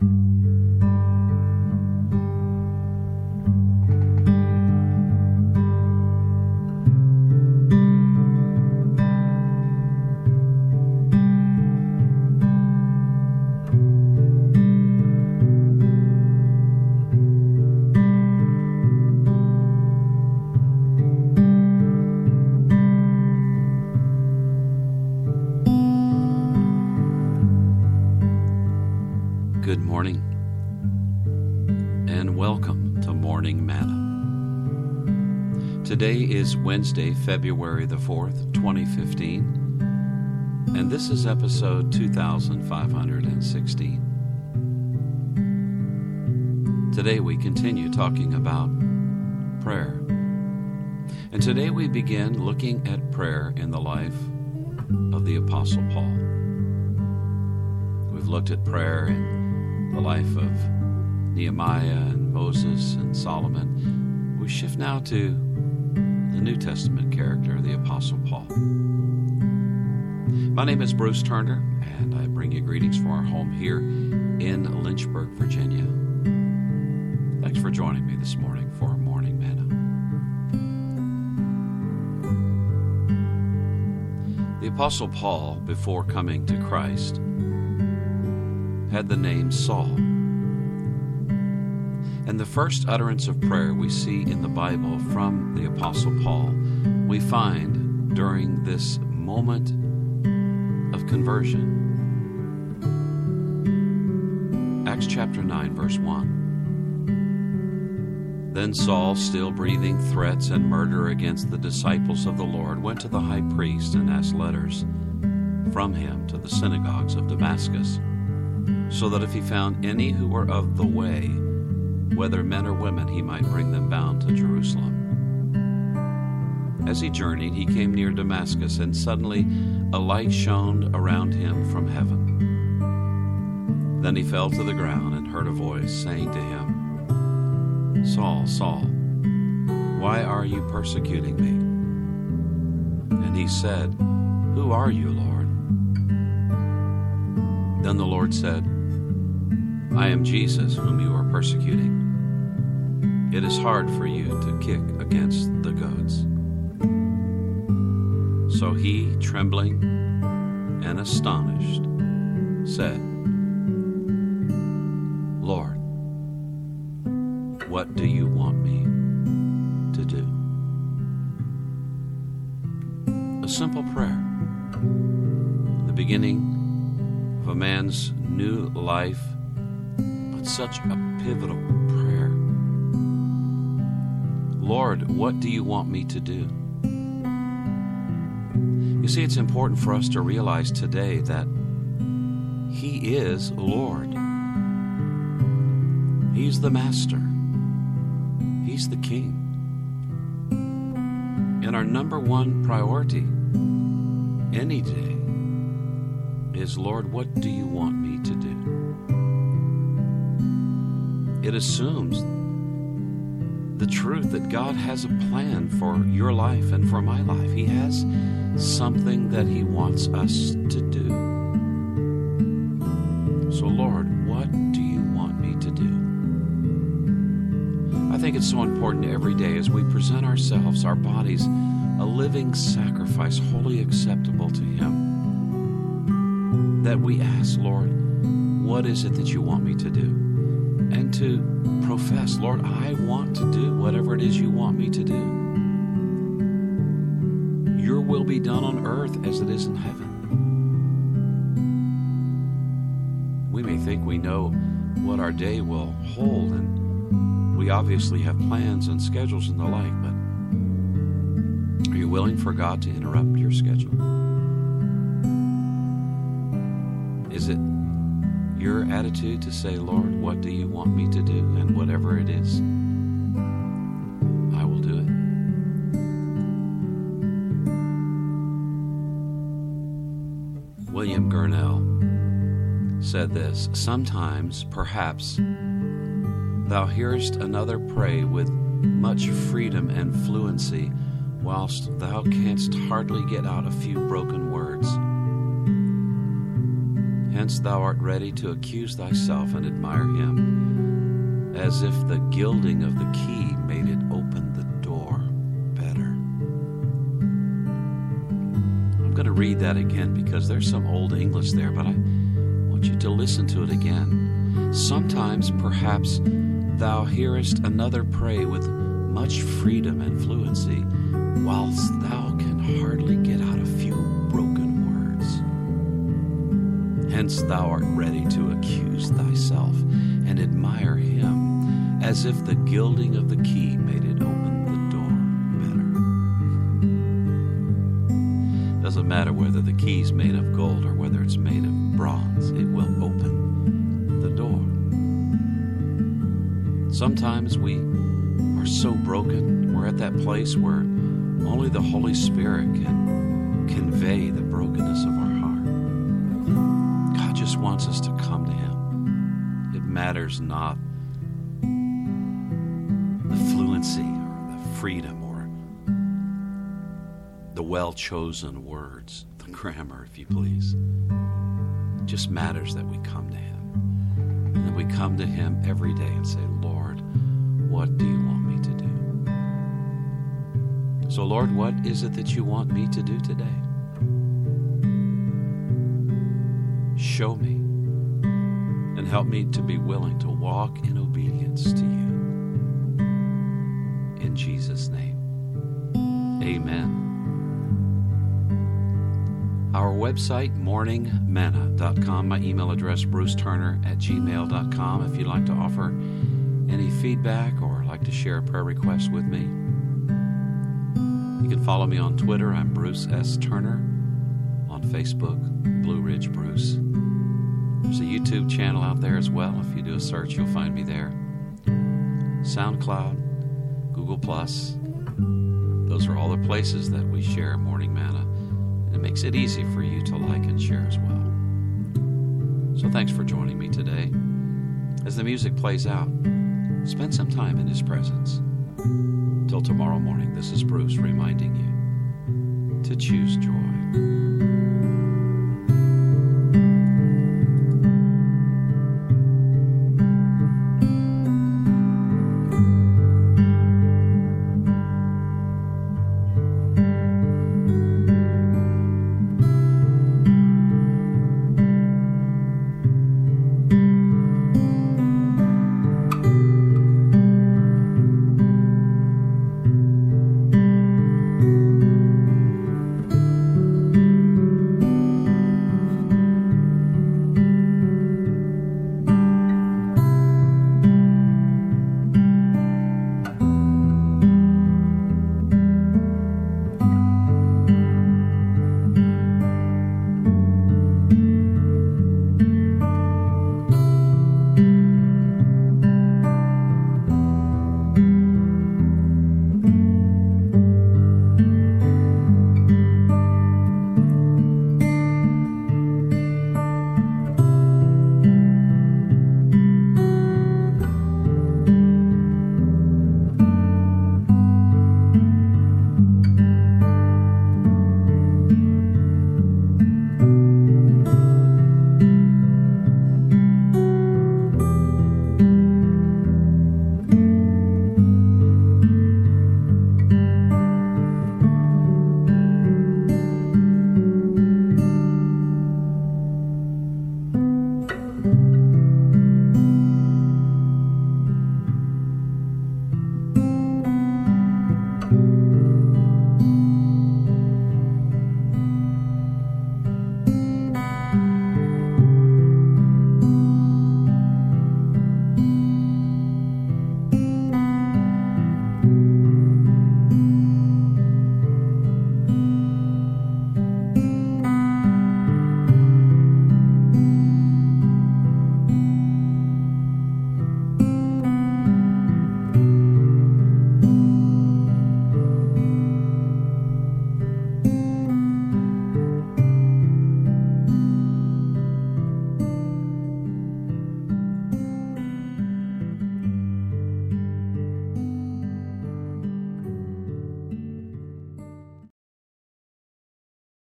thank you. Good morning and welcome to Morning Manna. Today is Wednesday, February the 4th, 2015, and this is episode 2516. Today we continue talking about prayer. And today we begin looking at prayer in the life of the Apostle Paul. We've looked at prayer in the life of Nehemiah and Moses and Solomon, we shift now to the New Testament character, the Apostle Paul. My name is Bruce Turner, and I bring you greetings from our home here in Lynchburg, Virginia. Thanks for joining me this morning for Morning Manna. The Apostle Paul, before coming to Christ, had the name Saul. And the first utterance of prayer we see in the Bible from the Apostle Paul, we find during this moment of conversion. Acts chapter 9, verse 1. Then Saul, still breathing threats and murder against the disciples of the Lord, went to the high priest and asked letters from him to the synagogues of Damascus so that if he found any who were of the way, whether men or women, he might bring them bound to Jerusalem. As he journeyed, he came near Damascus, and suddenly a light shone around him from heaven. Then he fell to the ground and heard a voice saying to him, Saul, Saul, why are you persecuting me? And he said, Who are you, Lord? Then the Lord said, I am Jesus whom you are persecuting. It is hard for you to kick against the goads. So he, trembling and astonished, said, Lord, what do you want me to do? A simple prayer. The beginning man's new life but such a pivotal prayer. Lord, what do you want me to do? You see, it's important for us to realize today that He is Lord. He's the Master. He's the King. And our number one priority any day is Lord, what do you want me to do? it assumes the truth that God has a plan for your life and for my life. He has something that He wants us to do. So, Lord, what do you want me to do? I think it's so important every day as we present ourselves, our bodies, a living sacrifice, holy acceptable to Him, that we ask, Lord, what is it that you want me to do? and to profess, Lord, I want to do whatever it is you want me to do. Your will be done on earth as it is in heaven. We may think we know what our day will hold, and we obviously have plans and schedules and the like, but are you willing for God to interrupt your schedule? Is it your attitude to say, Lord, what do you want me to do? And whatever it is, I will do it. William Gurnall said this Sometimes, perhaps, thou hearest another pray with much freedom and fluency, whilst thou canst hardly get out a few broken words. Hence thou art ready to accuse thyself and admire him, as if the gilding of the key made it open the door better. I'm going to read that again because there's some old English there, but I want you to listen to it again. Sometimes, perhaps, thou hearest another pray with much freedom and fluency, whilst thou can hardly get Hence thou art ready to accuse thyself and admire him, as if the gilding of the key made it open the door better. Doesn't matter whether the key's made of gold or whether it's made of bronze, it will open the door. Sometimes we are so broken, we're at that place where only the Holy Spirit can convey the brokenness of just wants us to come to Him. It matters not the fluency or the freedom or the well chosen words, the grammar, if you please. It just matters that we come to Him. And that we come to Him every day and say, Lord, what do you want me to do? So, Lord, what is it that you want me to do today? Show me and help me to be willing to walk in obedience to you. In Jesus' name, amen. Our website, morningmanna.com. My email address, bruceturner at gmail.com. If you'd like to offer any feedback or like to share a prayer request with me, you can follow me on Twitter. I'm Bruce S. Turner. On Facebook, Blue Ridge Bruce. There's a YouTube channel out there as well. If you do a search, you'll find me there. SoundCloud, Google Plus. Those are all the places that we share Morning Manna. And it makes it easy for you to like and share as well. So thanks for joining me today. As the music plays out, spend some time in His presence. Till tomorrow morning, this is Bruce reminding you to choose joy.